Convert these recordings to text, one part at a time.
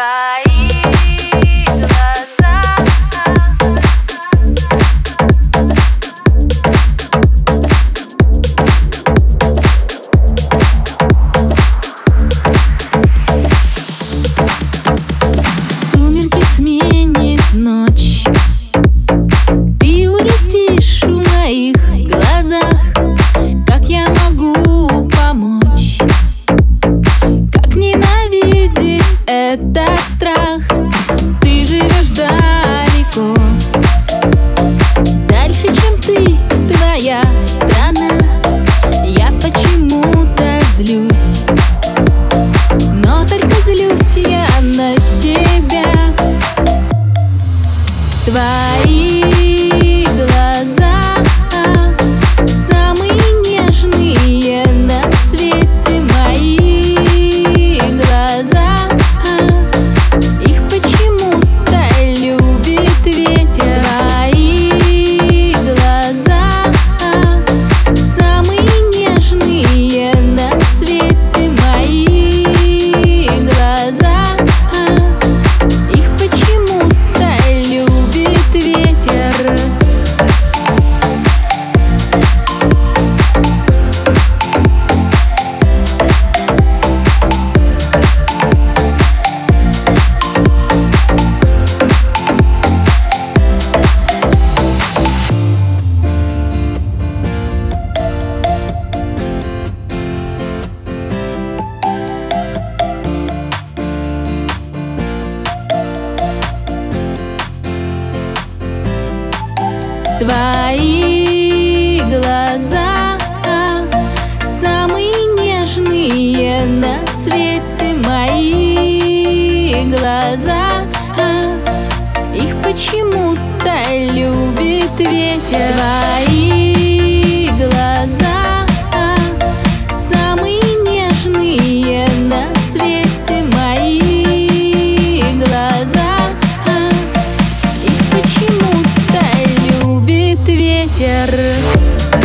Твои страх? Ты живешь далеко. Дальше, чем ты, твоя страна. Я почему-то злюсь. Но только злюсь я на себя. Твои Твои глаза Самые нежные на свете Мои глаза. Их почему-то любит ветер ветер.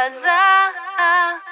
глаза